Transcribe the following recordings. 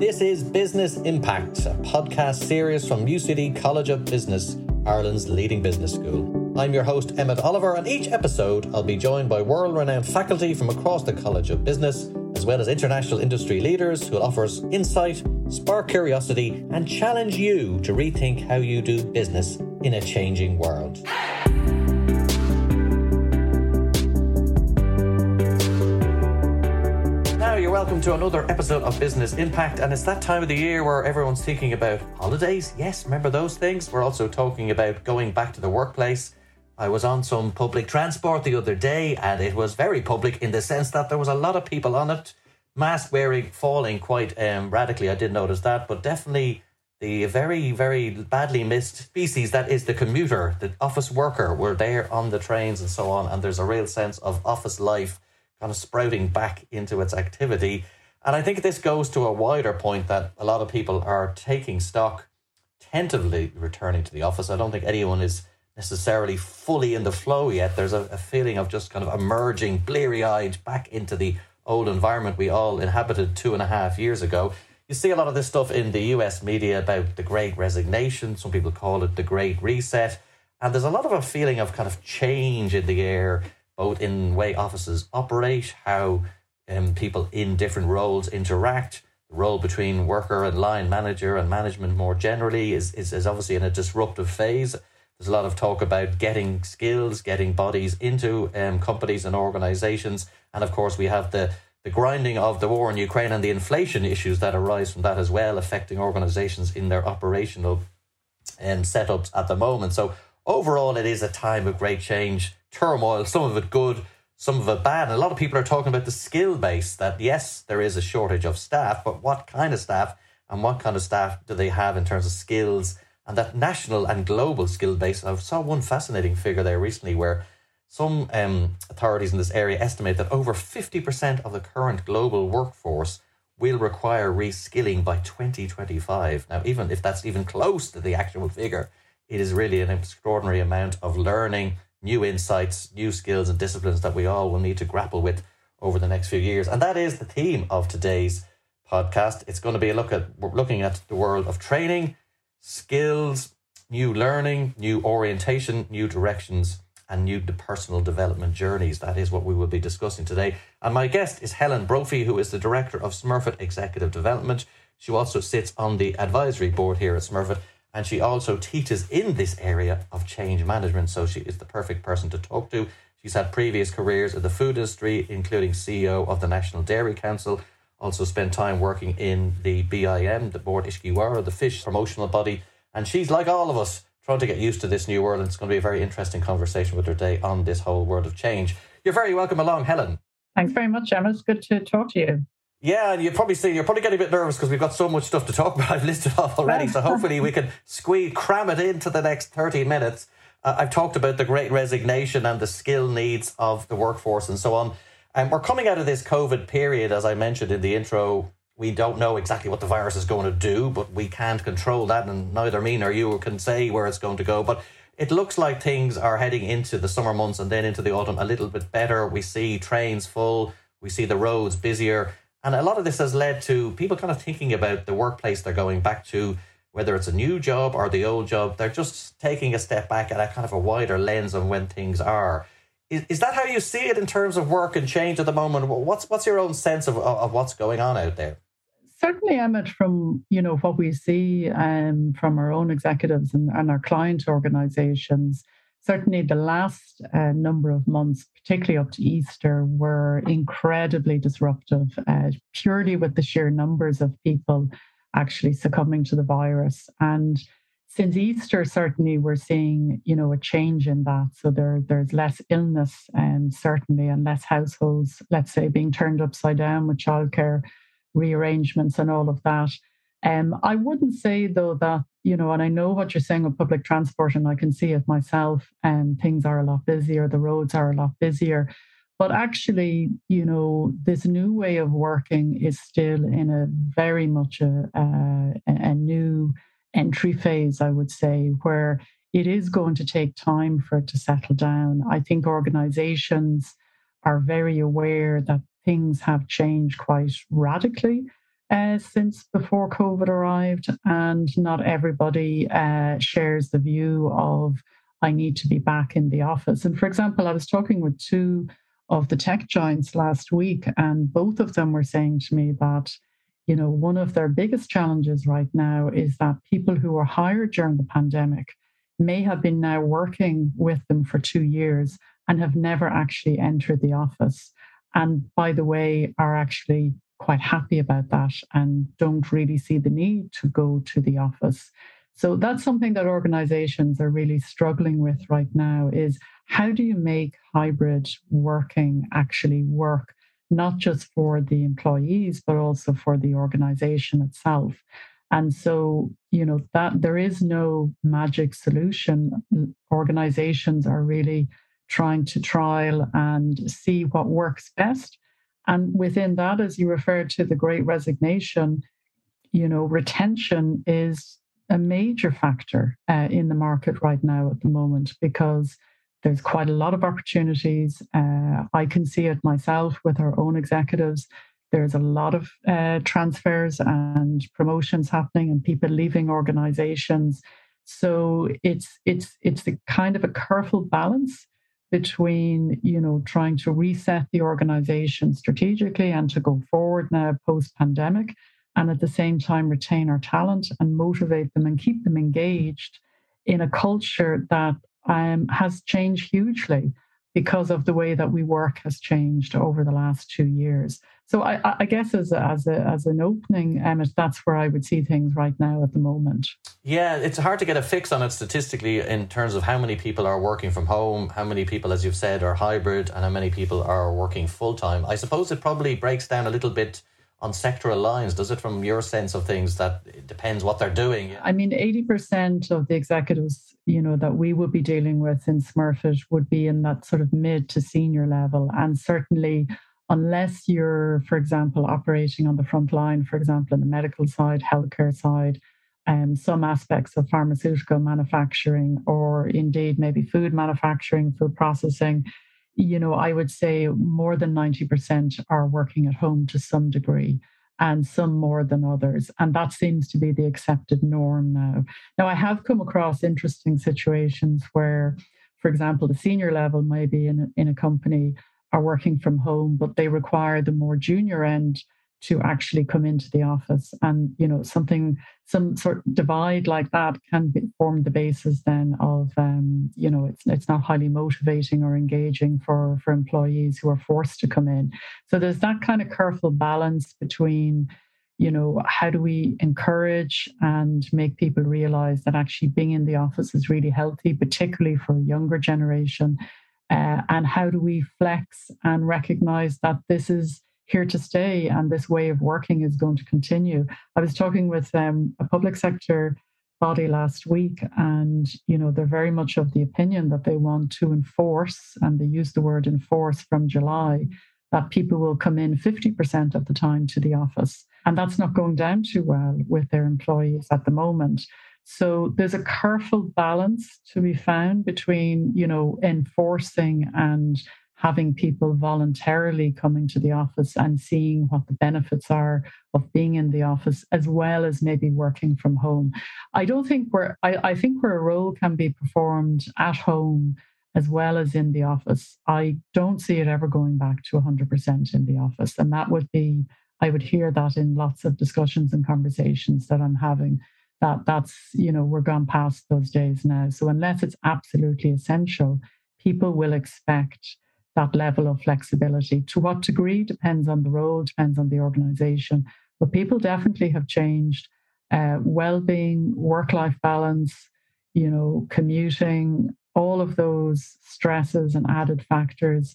This is Business Impact, a podcast series from UCD College of Business, Ireland's leading business school. I'm your host, Emmett Oliver, and each episode I'll be joined by world renowned faculty from across the College of Business, as well as international industry leaders who will offer us insight, spark curiosity, and challenge you to rethink how you do business in a changing world. Welcome to another episode of Business Impact. And it's that time of the year where everyone's thinking about holidays. Yes, remember those things? We're also talking about going back to the workplace. I was on some public transport the other day, and it was very public in the sense that there was a lot of people on it. Mask wearing falling quite um, radically. I did notice that, but definitely the very, very badly missed species that is the commuter, the office worker, were there on the trains and so on. And there's a real sense of office life kind of sprouting back into its activity. And I think this goes to a wider point that a lot of people are taking stock, tentatively returning to the office. I don't think anyone is necessarily fully in the flow yet. There's a, a feeling of just kind of emerging bleary eyed back into the old environment we all inhabited two and a half years ago. You see a lot of this stuff in the US media about the great resignation. Some people call it the great reset. And there's a lot of a feeling of kind of change in the air both in way offices operate, how um, people in different roles interact. The role between worker and line manager and management more generally is, is, is obviously in a disruptive phase. There's a lot of talk about getting skills, getting bodies into um, companies and organizations. And of course, we have the, the grinding of the war in Ukraine and the inflation issues that arise from that as well, affecting organizations in their operational um, setups at the moment. So, overall, it is a time of great change turmoil, some of it good, some of it bad. And a lot of people are talking about the skill base that, yes, there is a shortage of staff, but what kind of staff and what kind of staff do they have in terms of skills and that national and global skill base? I saw one fascinating figure there recently where some um, authorities in this area estimate that over 50% of the current global workforce will require reskilling by 2025. Now, even if that's even close to the actual figure, it is really an extraordinary amount of learning new insights, new skills, and disciplines that we all will need to grapple with over the next few years. And that is the theme of today's podcast. It's going to be a look at we're looking at the world of training, skills, new learning, new orientation, new directions, and new personal development journeys. That is what we will be discussing today. And my guest is Helen Brophy, who is the director of Smurfit Executive Development. She also sits on the advisory board here at Smurfit and she also teaches in this area of change management. So she is the perfect person to talk to. She's had previous careers in the food industry, including CEO of the National Dairy Council. Also spent time working in the BIM, the Bord Iascaigh Mhara, the fish promotional body. And she's like all of us, trying to get used to this new world. And it's going to be a very interesting conversation with her today on this whole world of change. You're very welcome along, Helen. Thanks very much, Emma. It's good to talk to you. Yeah, and you're probably see you're probably getting a bit nervous because we've got so much stuff to talk about. I've listed off already, so hopefully we can squeeze cram it into the next thirty minutes. Uh, I've talked about the Great Resignation and the skill needs of the workforce and so on. And we're coming out of this COVID period, as I mentioned in the intro. We don't know exactly what the virus is going to do, but we can't control that, and neither me nor you can say where it's going to go. But it looks like things are heading into the summer months and then into the autumn a little bit better. We see trains full, we see the roads busier and a lot of this has led to people kind of thinking about the workplace they're going back to, whether it's a new job or the old job. They're just taking a step back at a kind of a wider lens on when things are. Is, is that how you see it in terms of work and change at the moment? What's what's your own sense of, of what's going on out there? Certainly, Emmett, from you know what we see um, from our own executives and, and our client organizations, certainly the last uh, number of months, particularly up to Easter, were incredibly disruptive, uh, purely with the sheer numbers of people actually succumbing to the virus. And since Easter, certainly we're seeing, you know, a change in that. So there, there's less illness, and um, certainly, and less households, let's say, being turned upside down with childcare rearrangements and all of that. Um, I wouldn't say though that you know, and I know what you're saying with public transport, and I can see it myself. And things are a lot busier, the roads are a lot busier. But actually, you know, this new way of working is still in a very much a, a, a new entry phase, I would say, where it is going to take time for it to settle down. I think organizations are very aware that things have changed quite radically uh, since before COVID arrived, and not everybody uh, shares the view of I need to be back in the office. And for example, I was talking with two of the tech giants last week, and both of them were saying to me that you know one of their biggest challenges right now is that people who were hired during the pandemic may have been now working with them for two years and have never actually entered the office. And by the way, are actually quite happy about that and don't really see the need to go to the office. So that's something that organizations are really struggling with right now is how do you make hybrid working actually work not just for the employees but also for the organization itself. And so, you know, that there is no magic solution. Organizations are really trying to trial and see what works best and within that, as you referred to the great resignation, you know, retention is a major factor uh, in the market right now at the moment because there's quite a lot of opportunities. Uh, I can see it myself with our own executives. There's a lot of uh, transfers and promotions happening, and people leaving organizations. So it's it's it's the kind of a careful balance between you know trying to reset the organization strategically and to go forward now post pandemic and at the same time retain our talent and motivate them and keep them engaged in a culture that um, has changed hugely because of the way that we work has changed over the last two years. So I, I guess as a, as a, as an opening, Emmett, that's where I would see things right now at the moment. Yeah, it's hard to get a fix on it statistically in terms of how many people are working from home, how many people, as you've said, are hybrid, and how many people are working full time. I suppose it probably breaks down a little bit on sectoral lines, does it, from your sense of things that it depends what they're doing? I mean, 80% of the executives, you know, that we would be dealing with in Smurfit would be in that sort of mid to senior level. And certainly, unless you're, for example, operating on the front line, for example, in the medical side, healthcare side, um, some aspects of pharmaceutical manufacturing, or indeed maybe food manufacturing, food processing, you know, I would say more than 90% are working at home to some degree and some more than others. And that seems to be the accepted norm now. Now, I have come across interesting situations where, for example, the senior level maybe in a, in a company are working from home, but they require the more junior end to actually come into the office. And you know something some sort of divide like that can be, form the basis then of um, you know it's it's not highly motivating or engaging for for employees who are forced to come in. So there's that kind of careful balance between you know how do we encourage and make people realize that actually being in the office is really healthy particularly for a younger generation. Uh, and how do we flex and recognize that this is here to stay and this way of working is going to continue. I was talking with um, a public sector body last week and you know they're very much of the opinion that they want to enforce and they use the word enforce from July that people will come in 50% of the time to the office and that's not going down too well with their employees at the moment so there's a careful balance to be found between you know enforcing and having people voluntarily coming to the office and seeing what the benefits are of being in the office as well as maybe working from home. I don't think where I, I think where a role can be performed at home as well as in the office i don't see it ever going back to 100% in the office. And that would be i would hear that in lots of discussions and conversations that i'm having that that's you know we're gone past those days now. So unless it's absolutely essential people will expect that level of flexibility. To what degree depends on the role, depends on the organization. But people definitely have changed. Uh, well-being, work-life balance, you know, commuting, all of those stresses and added factors.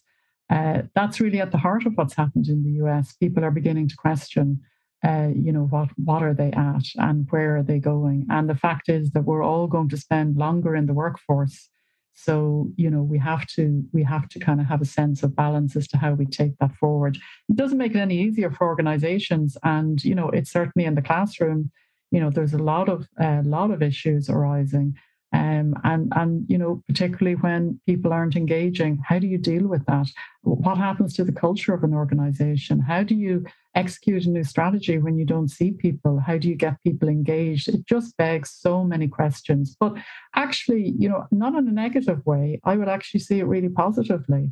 Uh, that's really at the heart of what's happened in the US. People are beginning to question, uh, you know, what what are they at and where are they going? And the fact is that we're all going to spend longer in the workforce so, you know, we have to we have to kind of have a sense of balance as to how we take that forward. It doesn't make it any easier for organizations. And, you know, it's certainly in the classroom, you know, there's a lot of a uh, lot of issues arising. Um, and and you know particularly when people aren't engaging how do you deal with that? What happens to the culture of an organization? How do you execute a new strategy when you don't see people? How do you get people engaged? It just begs so many questions. But actually you know not in a negative way i would actually see it really positively.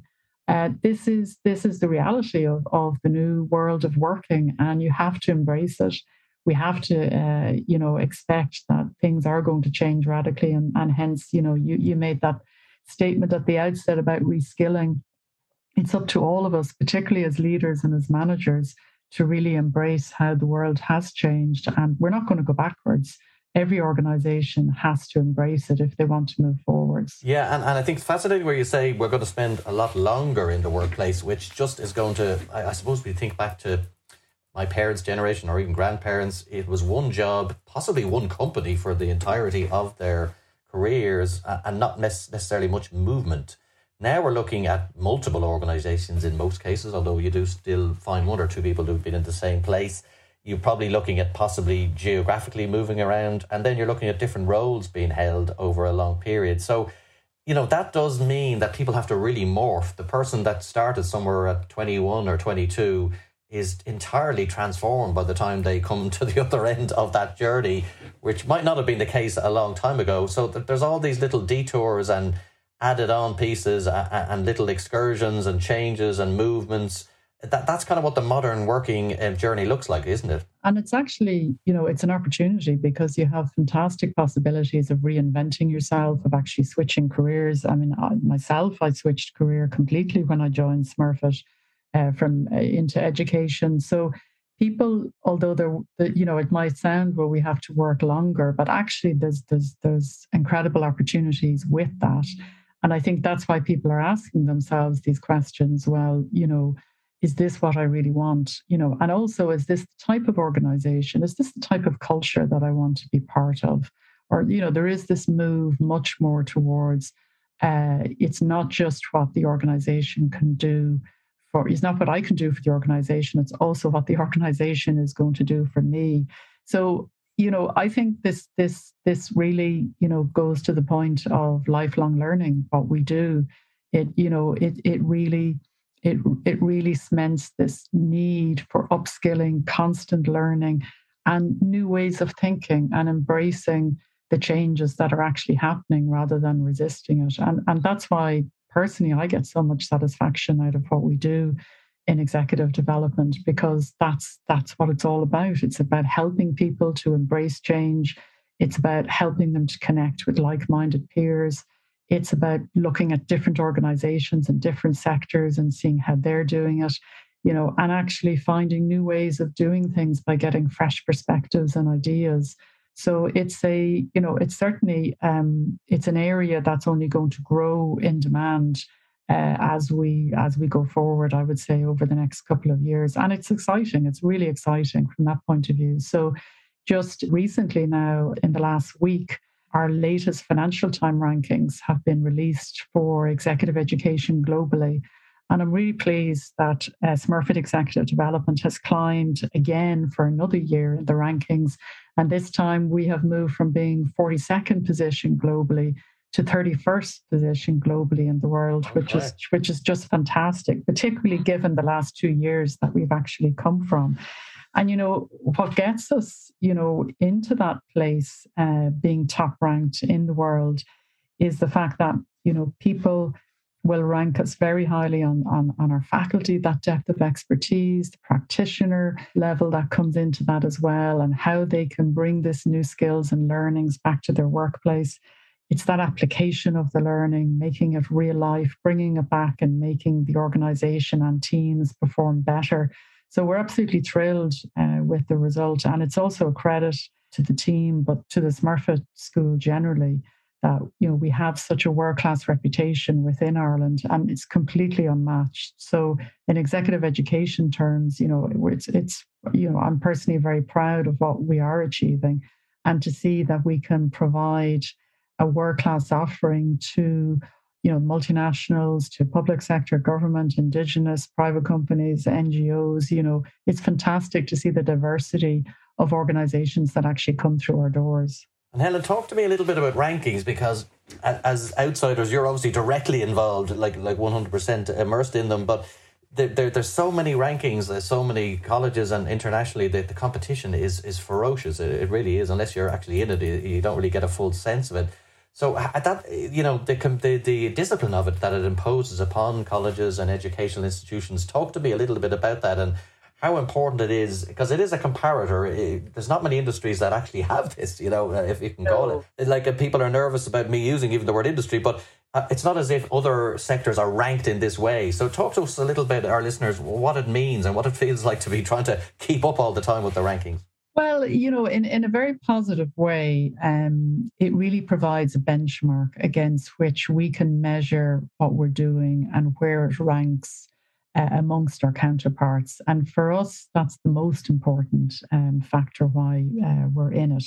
Uh, this is this is the reality of, of the new world of working and you have to embrace it we have to uh, you know expect that things are going to change radically and, and hence you know you, you made that statement at the outset about reskilling it's up to all of us particularly as leaders and as managers to really embrace how the world has changed and we're not going to go backwards every organization has to embrace it if they want to move forwards. Yeah, and, and I think it's fascinating where you say we're going to spend a lot longer in the workplace, which just is going to, I, I suppose we think back to my parents' generation or even grandparents, it was one job, possibly one company for the entirety of their careers and not necessarily much movement. Now we're looking at multiple organizations in most cases, although you do still find one or two people who've been in the same place. You're probably looking at possibly geographically moving around, and then you're looking at different roles being held over a long period. So, you know, that does mean that people have to really morph. The person that started somewhere at 21 or 22 is entirely transformed by the time they come to the other end of that journey, which might not have been the case a long time ago. So there's all these little detours and added on pieces and little excursions and changes and movements. That, that's kind of what the modern working uh, journey looks like, isn't it? And it's actually, you know, it's an opportunity because you have fantastic possibilities of reinventing yourself, of actually switching careers. I mean, I, myself, I switched career completely when I joined Smurfit uh, from uh, into education. So people, although they're, you know, it might sound well we have to work longer, but actually there's there's there's incredible opportunities with that, and I think that's why people are asking themselves these questions. Well, you know. Is this what I really want? You know, and also, is this the type of organization? Is this the type of culture that I want to be part of? Or, you know, there is this move much more towards uh, it's not just what the organization can do for it's not what I can do for the organization, it's also what the organization is going to do for me. So, you know, I think this this this really, you know, goes to the point of lifelong learning, what we do. It, you know, it it really it it really cements this need for upskilling, constant learning, and new ways of thinking and embracing the changes that are actually happening rather than resisting it. And and that's why personally, I get so much satisfaction out of what we do in executive development because that's that's what it's all about. It's about helping people to embrace change. It's about helping them to connect with like-minded peers. It's about looking at different organizations and different sectors and seeing how they're doing it, you know, and actually finding new ways of doing things by getting fresh perspectives and ideas. So it's a, you know, it's certainly um, it's an area that's only going to grow in demand uh, as we as we go forward. I would say over the next couple of years, and it's exciting. It's really exciting from that point of view. So just recently now, in the last week, our latest Financial Time rankings have been released for executive education globally. And I'm really pleased that uh, Smurfit Executive Development has climbed again for another year in the rankings. And this time we have moved from being 42nd position globally to 31st position globally in the world, which is which is just fantastic, particularly given the last two years that we've actually come from. And you know what gets us, you know, into that place, uh, being top ranked in the world, is the fact that you know people will rank us very highly on, on, on our faculty, that depth of expertise, the practitioner level that comes into that as well, and how they can bring this new skills and learnings back to their workplace. It's that application of the learning, making it real life, bringing it back and making the organization and teams perform better. So we're absolutely thrilled uh, with the result. And it's also a credit to the team, but to the Smurfit School generally that you know we have such a world class reputation within Ireland, and it's completely unmatched. So, in executive education terms, you know, it's it's you know I'm personally very proud of what we are achieving, and to see that we can provide a world class offering to you know multinationals to public sector government indigenous private companies ngos you know it's fantastic to see the diversity of organizations that actually come through our doors And Helen, talk to me a little bit about rankings because as outsiders, you're obviously directly involved, like like 100% immersed in them. But there, there, there's so many rankings, there's so many colleges, and internationally, the, the competition is is ferocious. It, it really is. Unless you're actually in it, you don't really get a full sense of it. So that you know the, the the discipline of it that it imposes upon colleges and educational institutions. Talk to me a little bit about that and how important it is because it is a comparator. It, there's not many industries that actually have this. You know, if you can no. call it. Like uh, people are nervous about me using even the word industry, but uh, it's not as if other sectors are ranked in this way. So talk to us a little bit, our listeners, what it means and what it feels like to be trying to keep up all the time with the rankings. Well, you know, in, in a very positive way, um, it really provides a benchmark against which we can measure what we're doing and where it ranks uh, amongst our counterparts. And for us, that's the most important um, factor why uh, we're in it.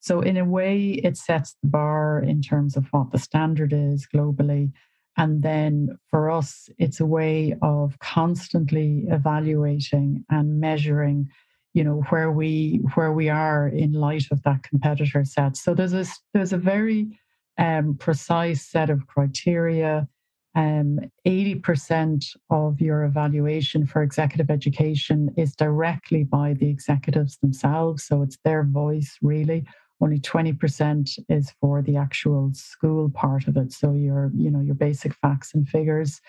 So, in a way, it sets the bar in terms of what the standard is globally. And then for us, it's a way of constantly evaluating and measuring you know where we where we are in light of that competitor set so there's a there's a very um, precise set of criteria um, 80% of your evaluation for executive education is directly by the executives themselves so it's their voice really. Only 20% is for the actual school part of it so your you know your basic facts and figures.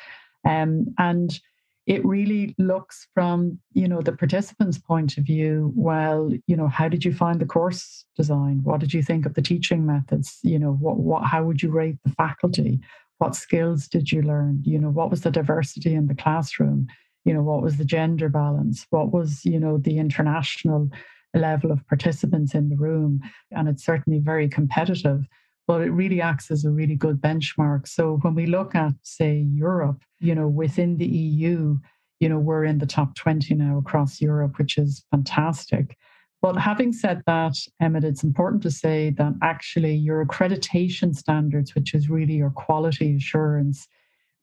Um, and it really looks from you know the participants point of view well you know how did you find the course design? What did you think of the teaching methods? You know what, what how would you rate the faculty what skills did you learn you know what was the diversity in the classroom you know what was the gender balance what was you know the international level of participants in the room and it's certainly very competitive but it really acts as a really good benchmark. So when we look at, say, Europe, you know, within the EU, you know, we're in the top 20 now across Europe, which is fantastic. But having said that, Emmett, it's important to say that actually your accreditation standards, which is really your quality assurance,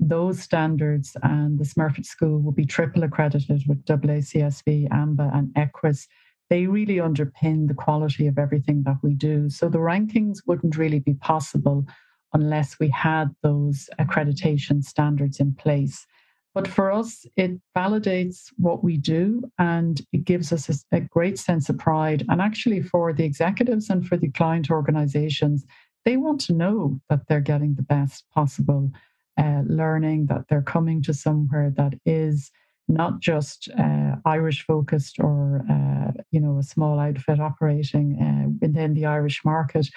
those standards and the Smurfit School will be triple accredited with AACSB, AMBA, and EQUIS they really underpin the quality of everything that we do. So the rankings wouldn't really be possible unless we had those accreditation standards in place. But for us, it validates what we do and it gives us a, a, great sense of pride. And actually, for the executives and for the client organizations, they want to know that they're getting the best possible uh, learning, that they're coming to somewhere that is not just uh, Irish focused or uh, you know a small outfit operating uh, within the Irish market.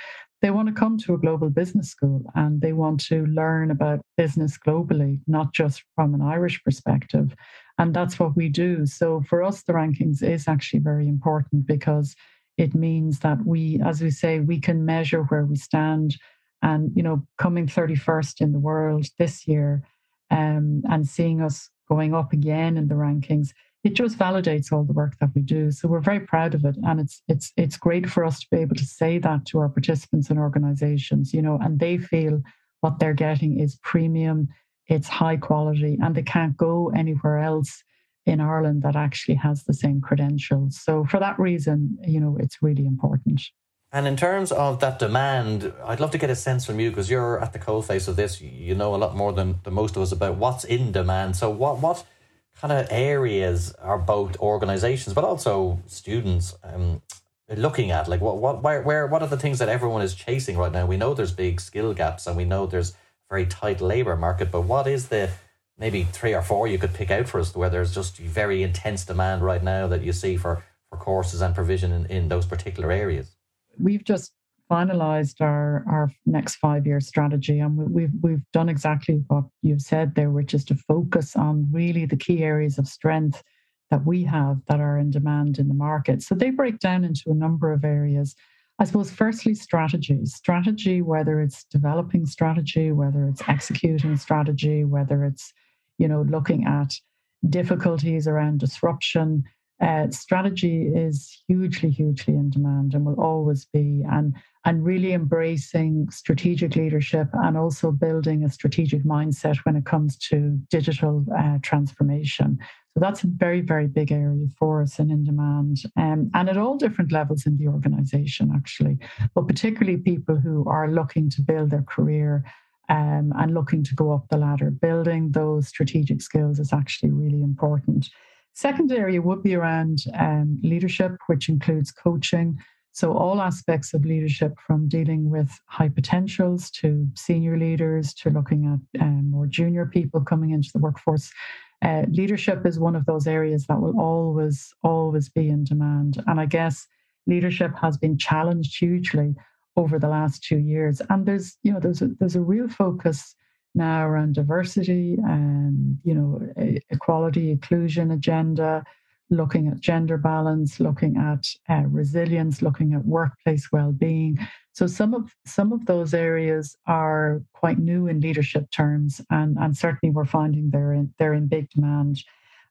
They want to come to a global business school and they want to learn about business globally, not just from an Irish perspective. And that's what we do. So for us, the rankings is actually very important because it means that we, as we say, we can measure where we stand. And you know, coming 31st in the world this year, um, and seeing us going up again in the rankings it just validates all the work that we do so we're very proud of it and it's it's it's great for us to be able to say that to our participants and organizations you know and they feel what they're getting is premium it's high quality and they can't go anywhere else in Ireland that actually has the same credentials so for that reason you know it's really important and in terms of that demand, I'd love to get a sense from you because you're at the coalface of this. You know a lot more than, than most of us about what's in demand. So, what what kind of areas are both organizations but also students um, looking at? Like, what what where where what are the things that everyone is chasing right now? We know there's big skill gaps and we know there's very tight labor market. But what is the maybe three or four you could pick out for us where there's just very intense demand right now that you see for for courses and provision in, in those particular areas? we've just finalized our, our next five year strategy and we, have we've done exactly what you've said there which is to focus on really the key areas of strength that we have that are in demand in the market. So they break down into a number of areas. I suppose firstly strategy strategy whether it's developing strategy whether it's executing strategy whether it's you know looking at difficulties around disruption uh, strategy is hugely, hugely in demand and will always be. And and really embracing strategic leadership and also building a strategic mindset when it comes to digital uh, transformation. So that's a very, very big area for us and in demand. Um, and at all different levels in the organization, actually, but particularly people who are looking to build their career um, and looking to go up the ladder. Building those strategic skills is actually really important. Second area would be around um, leadership, which includes coaching. So, all aspects of leadership from dealing with high potentials to senior leaders to looking at um, more junior people coming into the workforce. Uh, leadership is one of those areas that will always, always be in demand. And I guess leadership has been challenged hugely over the last two years. And there's, you know, there's a, there's a real focus now around diversity and, you know, equality, inclusion agenda, looking at gender balance, looking at uh, resilience, looking at workplace well-being. So some of some of those areas are quite new in leadership terms, and, and certainly we're finding they're in, they're in big demand.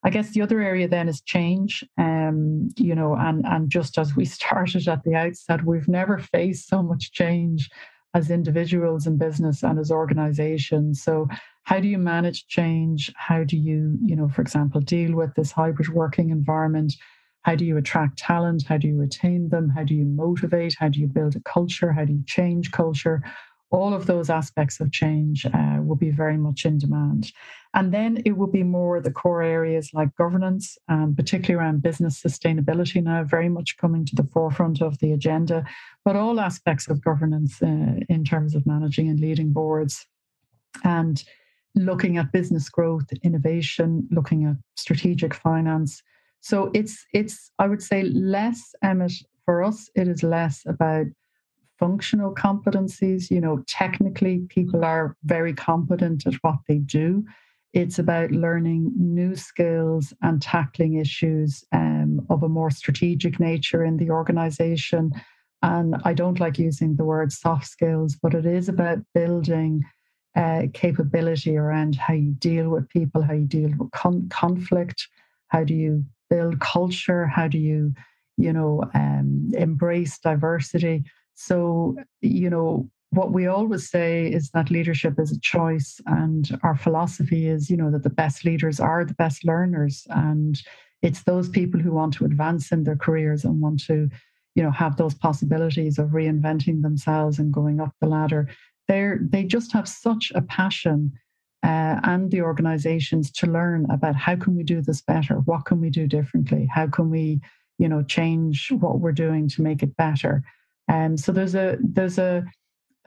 I guess the other area then is change. Um, you know, and and just as we started at the outset, we've never faced so much change as individuals in business and as organizations. So how do you manage change? How do you, you know, for example, deal with this hybrid working environment? How do you attract talent? How do you retain them? How do you motivate? How do you build a culture? How do you change culture? all of those aspects of change uh, will be very much in demand. And then it will be more the core areas like governance, um, particularly around business sustainability now, very much coming to the forefront of the agenda, but all aspects of governance uh, in terms of managing and leading boards and looking at business growth, innovation, looking at strategic finance. So it's it's I would say less Emmett for us. It is less about functional competencies. You know, technically, people are very competent at what they do. It's about learning new skills and tackling issues um, of a more strategic nature in the organization. And I don't like using the word soft skills, but it is about building uh, capability around how you deal with people, how you deal with con- conflict, how do you build culture, how do you, you know, um, embrace diversity. So, you know, what we always say is that leadership is a choice, and our philosophy is, you know, that the best leaders are the best learners. And it's those people who want to advance in their careers and want to, you know, have those possibilities of reinventing themselves and going up the ladder. They're, they just have such a passion uh, and the organizations to learn about how can we do this better what can we do differently how can we you know change what we're doing to make it better um, so there's a there's a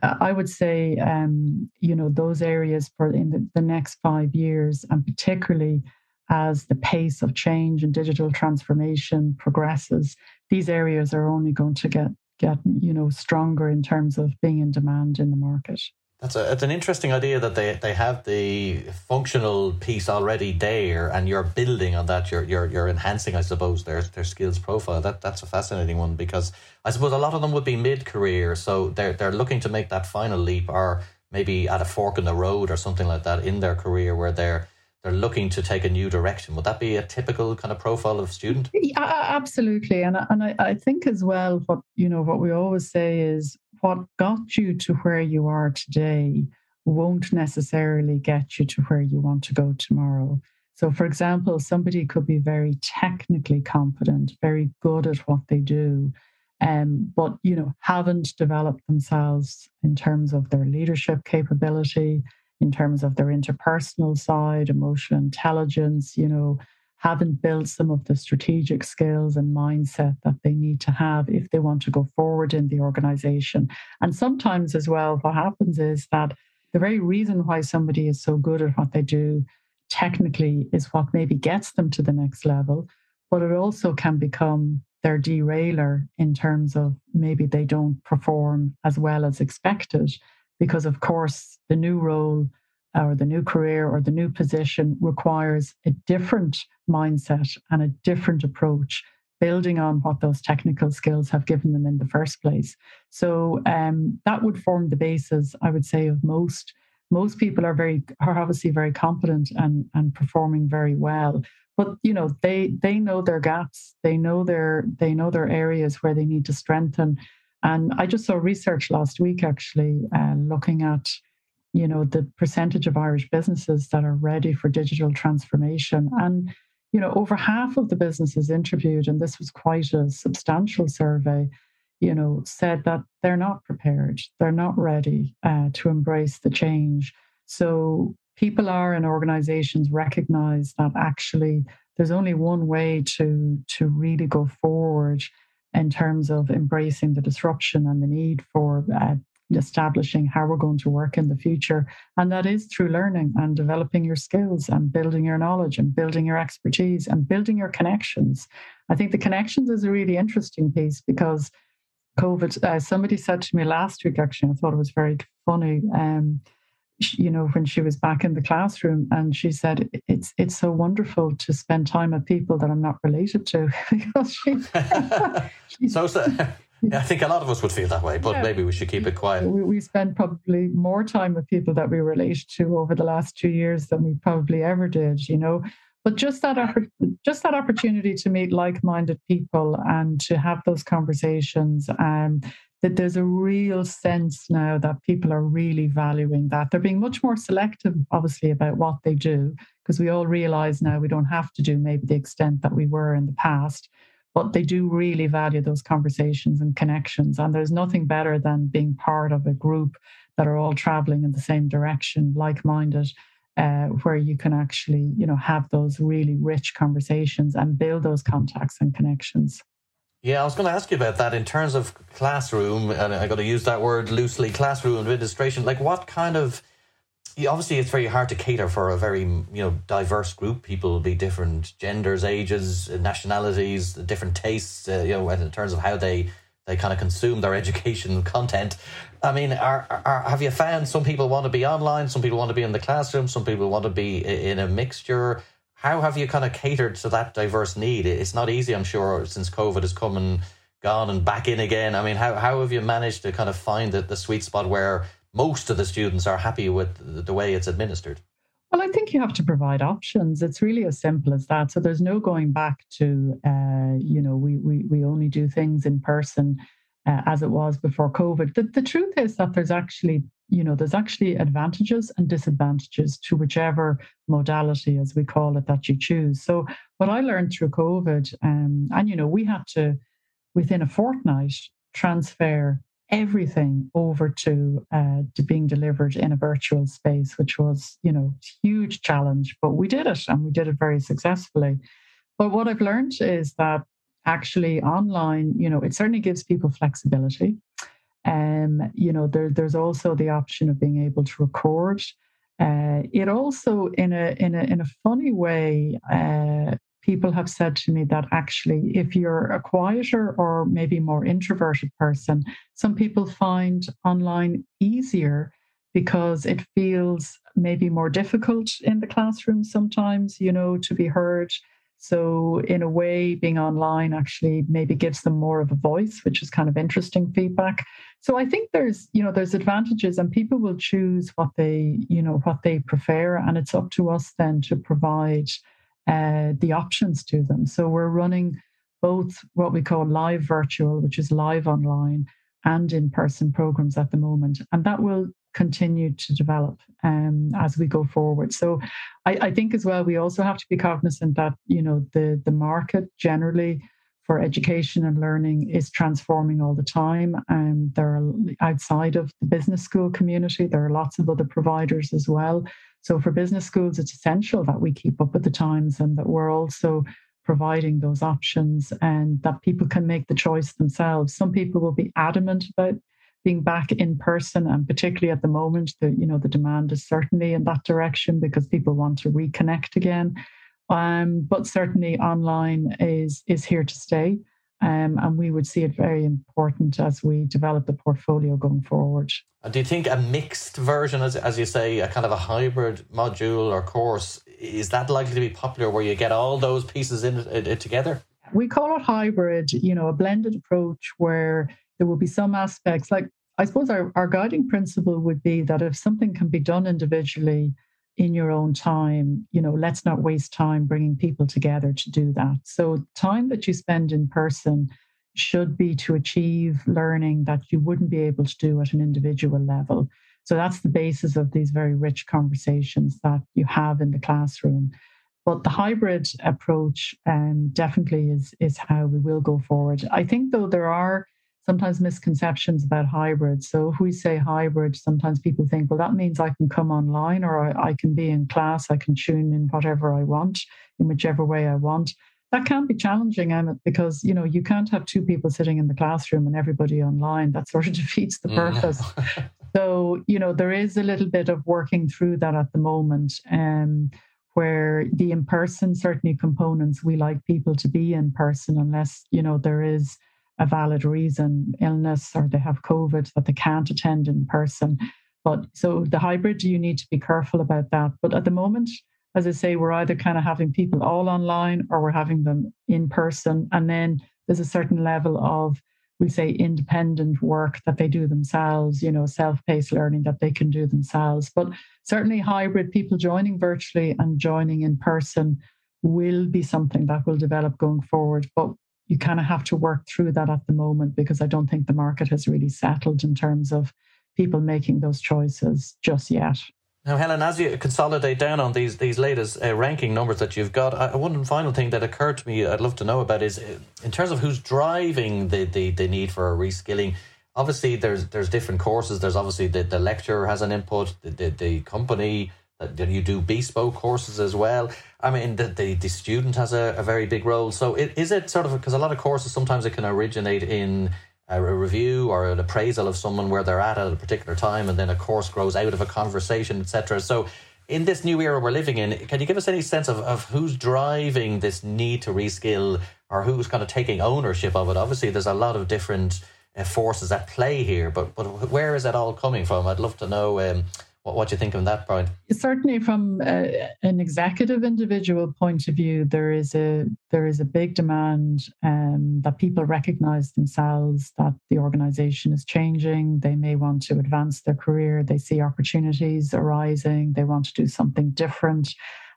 I would say um, you know those areas for in the, the next five years, and particularly as the pace of change and digital transformation progresses, these areas are only going to get get you know stronger in terms of being in demand in the market. That's a, it's an interesting idea that they, they have the functional piece already there, and you're building on that. You're you're you're enhancing, I suppose, their their skills profile. That that's a fascinating one because I suppose a lot of them would be mid career, so they're they're looking to make that final leap, or maybe at a fork in the road or something like that in their career where they're they're looking to take a new direction. Would that be a typical kind of profile of student? Yeah, absolutely, and and I, I think as well what you know what we always say is what got you to where you are today won't necessarily get you to where you want to go tomorrow. So, for example, somebody could be very technically competent, very good at what they do, um, but you know haven't developed themselves in terms of their leadership capability, in terms of their interpersonal side, emotional intelligence, you know, haven't built some of the strategic skills and mindset that they need to have if they want to go forward in the organization. And sometimes, as well, what happens is that the very reason why somebody is so good at what they do technically is what maybe gets them to the next level, but it also can become their derailer in terms of maybe they don't perform as well as expected because, of course, the new role or the new career or the new position requires a different mindset and a different approach building on what those technical skills have given them in the first place. So um, that would form the basis i would say of most most people are very are obviously very competent and and performing very well. But you know they they know their gaps. They know their they know their areas where they need to strengthen. And i just saw research last week actually uh, looking at you know the percentage of irish businesses that are ready for digital transformation and you know, over half of the businesses interviewed, and this was quite a substantial survey, you know, said that they're not prepared, they're not ready uh, to embrace the change. So people are and organizations recognize that actually there's only one way to to really go forward in terms of embracing the disruption and the need for uh, establishing how we're going to work in the future. And that is through learning and developing your skills and building your knowledge and building your expertise and building your connections. I think the connections is a really interesting piece because COVID, uh, somebody said to me last week, actually, I thought it was very funny. Um, you know, when she was back in the classroom, and she said, "It's it's so wonderful to spend time with people that I'm not related to." because she, so, so yeah, I think a lot of us would feel that way, but yeah. maybe we should keep it quiet. We, we spent probably more time with people that we relate to over the last two years than we probably ever did, you know. But just that, just that opportunity to meet like-minded people and to have those conversations, and um, that there's a real sense now that people are really valuing that. They're being much more selective, obviously, about what they do, because we all realize now we don't have to do maybe the extent that we were in the past but they do really value those conversations and connections. And there's nothing better than being part of a group that are all traveling in the same direction, like minded. Uh, where you can actually, you know, have those really rich conversations and build those contacts and connections. Yeah, I was going to ask you about that in terms of classroom, and I got to use that word loosely. Classroom administration, like what kind of obviously it's very hard to cater for a very you know diverse group. People will be different genders, ages, nationalities, different tastes. Uh, you know, in terms of how they they kind of consume their education content. I mean, are, are have you found some people want to be online, some people want to be in the classroom, some people want to be in a mixture? How have you kind of catered to that diverse need? It's not easy, I'm sure, since COVID has come and gone and back in again. I mean, how how have you managed to kind of find the, the sweet spot where most of the students are happy with the way it's administered? Well, I think you have to provide options. It's really as simple as that. So there's no going back to, uh, you know, we, we, we only do things in person uh, as it was before COVID. The, the truth is that there's actually, you know, there's actually advantages and disadvantages to whichever modality, as we call it, that you choose. So what I learned through COVID, um, and, you know, we had to, within a fortnight, transfer everything over to uh, to being delivered in a virtual space, which was you know huge challenge, but we did it and we did it very successfully. But what I've learned is that actually online, you know, it certainly gives people flexibility. Um, you know, there, there's also the option of being able to record. Uh, it also, in a in a in a funny way, uh, people have said to me that actually, if you're a quieter or maybe more introverted person, some people find online easier because it feels maybe more difficult in the classroom sometimes, you know, to be heard. So, in a way, being online actually maybe gives them more of a voice, which is kind of interesting feedback. So, I think there's, you know, there's advantages, and people will choose what they, you know, what they prefer, and it's up to us then to provide uh, the options to them. So we're running both what we call live virtual, which is live online, and in person programs at the moment. And that will continue to develop um, as we go forward. So I, I, think as well, we also have to be cognizant that, you know, the, the market generally for education and learning is transforming all the time. And there are outside of the business school community, there are lots of other providers as well so for business schools, it's essential that we keep up with the times and that we're also providing those options and that people can make the choice themselves. Some people will be adamant about being back in person and particularly at the moment the you know the demand is certainly in that direction because people want to reconnect again um, but certainly online is is here to stay um, and we would see it very important as we develop the portfolio going forward. Do you think a mixed version, as, as you say, a kind of a hybrid module or course, is that likely to be popular where you get all those pieces in it, it together? We call it hybrid, you know, a blended approach where there will be some aspects like I suppose our, our guiding principle would be that if something can be done individually, in your own time, you know, let's not waste time bringing people together to do that. So, time that you spend in person should be to achieve learning that you wouldn't be able to do at an individual level. So, that's the basis of these very rich conversations that you have in the classroom. But the hybrid approach um, definitely is is how we will go forward. I think though there are sometimes misconceptions about hybrid. So if we say hybrid, sometimes people think, well, that means I can come online or I, I can be in class, I can tune in whatever I want in whichever way I want. That can be challenging, Emmett, because you know you can't have two people sitting in the classroom and everybody online. That sort of defeats the mm. purpose. so you know there is a little bit of working through that at the moment. Um, where the in person certainly components we like people to be in person unless you know there is a valid reason, illness or they have COVID that they can't attend in person. But so the hybrid, you need to be careful about that. But at the moment, as I say, we're either kind of having people all online or we're having them in person. And then there's a certain level of, we say, independent work that they do themselves, you know, self paced learning that they can do themselves. But certainly, hybrid people joining virtually and joining in person will be something that will develop going forward. But you kind of have to work through that at the moment because I don't think the market has really settled in terms of people making those choices just yet. Now, Helen, as you consolidate down on these these latest uh, ranking numbers that you've got, uh, one final thing that occurred to me I'd love to know about is uh, in terms of who's driving the, the, the need for a reskilling. Obviously, there's there's different courses. There's obviously the, the lecturer has an input, the, the, the company that you do bespoke courses as well. I mean, the, the, the student has a, a, very big role. So, it, is it sort of because a lot of courses sometimes it can originate in a review or an appraisal of someone where they're at at a particular time, and then a course grows out of a conversation, etc. So, in this new era we're living in, can you give us any sense of, of who's driving this need to reskill or who's kind of taking ownership of it? Obviously, there's a lot of different uh, forces at play here, but but where is it all coming from? I'd love to know. Um, what, do you think on that point? Certainly, from a, an executive individual point of view, there is a there is a big demand um, that people recognise themselves that the organisation is changing. They may want to advance their career. They see opportunities arising. They want to do something different.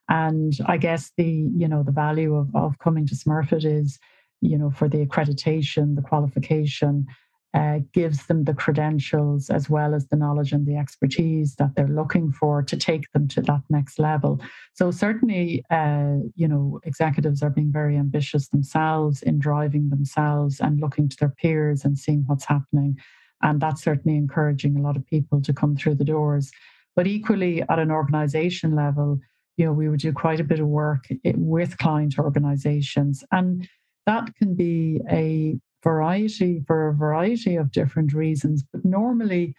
And I guess the you know the value of, of coming to Smurfit is you know for the accreditation, the qualification uh, gives them the credentials as well as the knowledge and the expertise that they're looking for to take them to that next level. So certainly, uh, you know, executives are being very ambitious themselves in driving themselves and looking to their peers and seeing what's happening, and that's certainly encouraging a lot of people to come through the doors. But equally, at an organisation level, you know, we would do quite a bit of work with client organisations and that can be a variety for a variety of different reasons. But normally,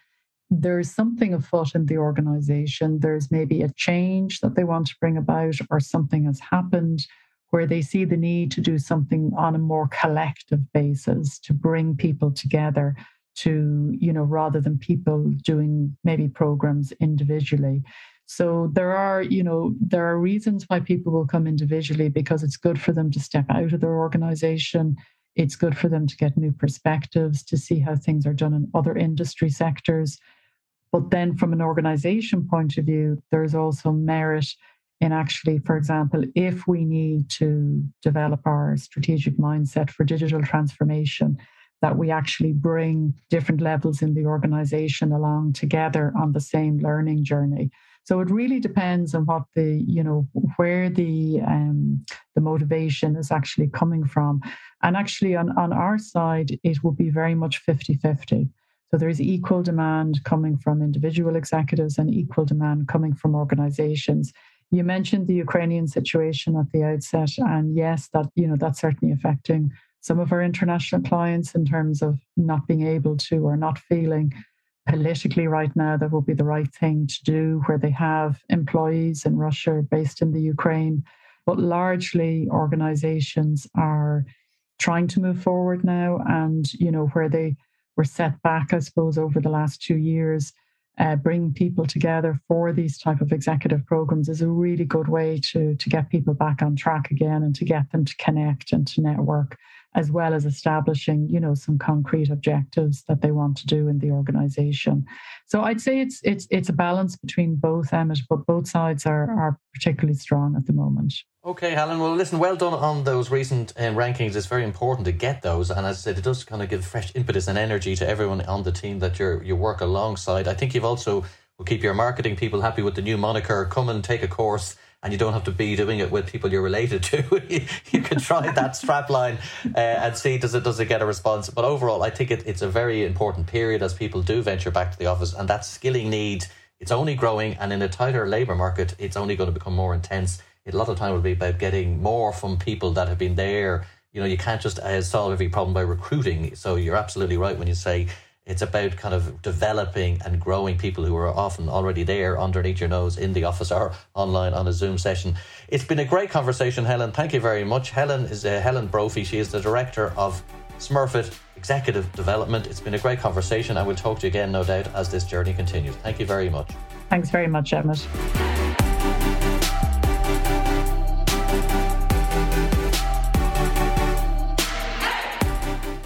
there's something afoot in the organization. There's maybe a change that they want to bring about, or something has happened where they see the need to do something on a more collective basis to bring people together to, you know, rather than people doing maybe programs individually. So there are, you know, there are reasons why people will come individually because it's good for them to step out of their organization. It's good for them to get new perspectives, to see how things are done in other industry sectors. But then, from an organization point of view, there's also merit in actually, for example, if we need to develop our strategic mindset for digital transformation, that we actually bring different levels in the organization along together on the same learning journey. So it really depends on what the, you know, where the um, the motivation is actually coming from. And actually on, on our side, it will be very much 50-50. So there is equal demand coming from individual executives and equal demand coming from organizations. You mentioned the Ukrainian situation at the outset, and yes, that you know that's certainly affecting some of our international clients in terms of not being able to or not feeling politically right now that would be the right thing to do, where they have employees in Russia based in the Ukraine. But largely, organizations are trying to move forward now. And, you know, where they were set back, I suppose, over the last two years, uh, bring people together for these type of executive programs is a really good way to, to get people back on track again and to get them to connect and to network as well as establishing, you know, some concrete objectives that they want to do in the organization. So I'd say it's it's it's a balance between both, Emmett, but both sides are are particularly strong at the moment. Okay, Helen. Well, listen, well done on those recent um, rankings. It's very important to get those, and as I said, it does kind of give fresh impetus and energy to everyone on the team that you you work alongside. I think you've also will keep your marketing people happy with the new moniker. Come and take a course and you don't have to be doing it with people you're related to. you can try that strap line uh, and see does it does it get a response. But overall, I think it, it's a very important period as people do venture back to the office, and that skilling need it's only growing, and in a tighter labour market, it's only going to become more intense. A lot of time will be about getting more from people that have been there. You know, you can't just uh, solve every problem by recruiting. So you're absolutely right when you say it's about kind of developing and growing people who are often already there underneath your nose in the office or online on a Zoom session. It's been a great conversation, Helen. Thank you very much. Helen is uh, Helen Brophy. She is the director of Smurfit Executive Development. It's been a great conversation. I will talk to you again, no doubt, as this journey continues. Thank you very much. Thanks very much, Emmett.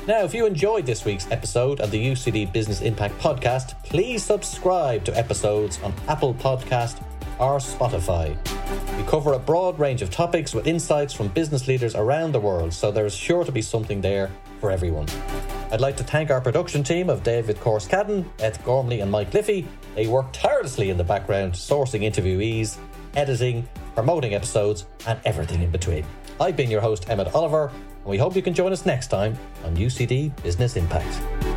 Now, if you enjoyed this week's episode of the UCD Business Impact Podcast, please subscribe to episodes on Apple Podcast or Spotify. We cover a broad range of topics with insights from business leaders around the world, so there is sure to be something there for everyone. I'd like to thank our production team of David Corskadden, Ed Gormley, and Mike Liffey. They work tirelessly in the background, sourcing interviewees, editing, promoting episodes, and everything in between. I've been your host, Emmett Oliver, we hope you can join us next time on UCD Business Impact.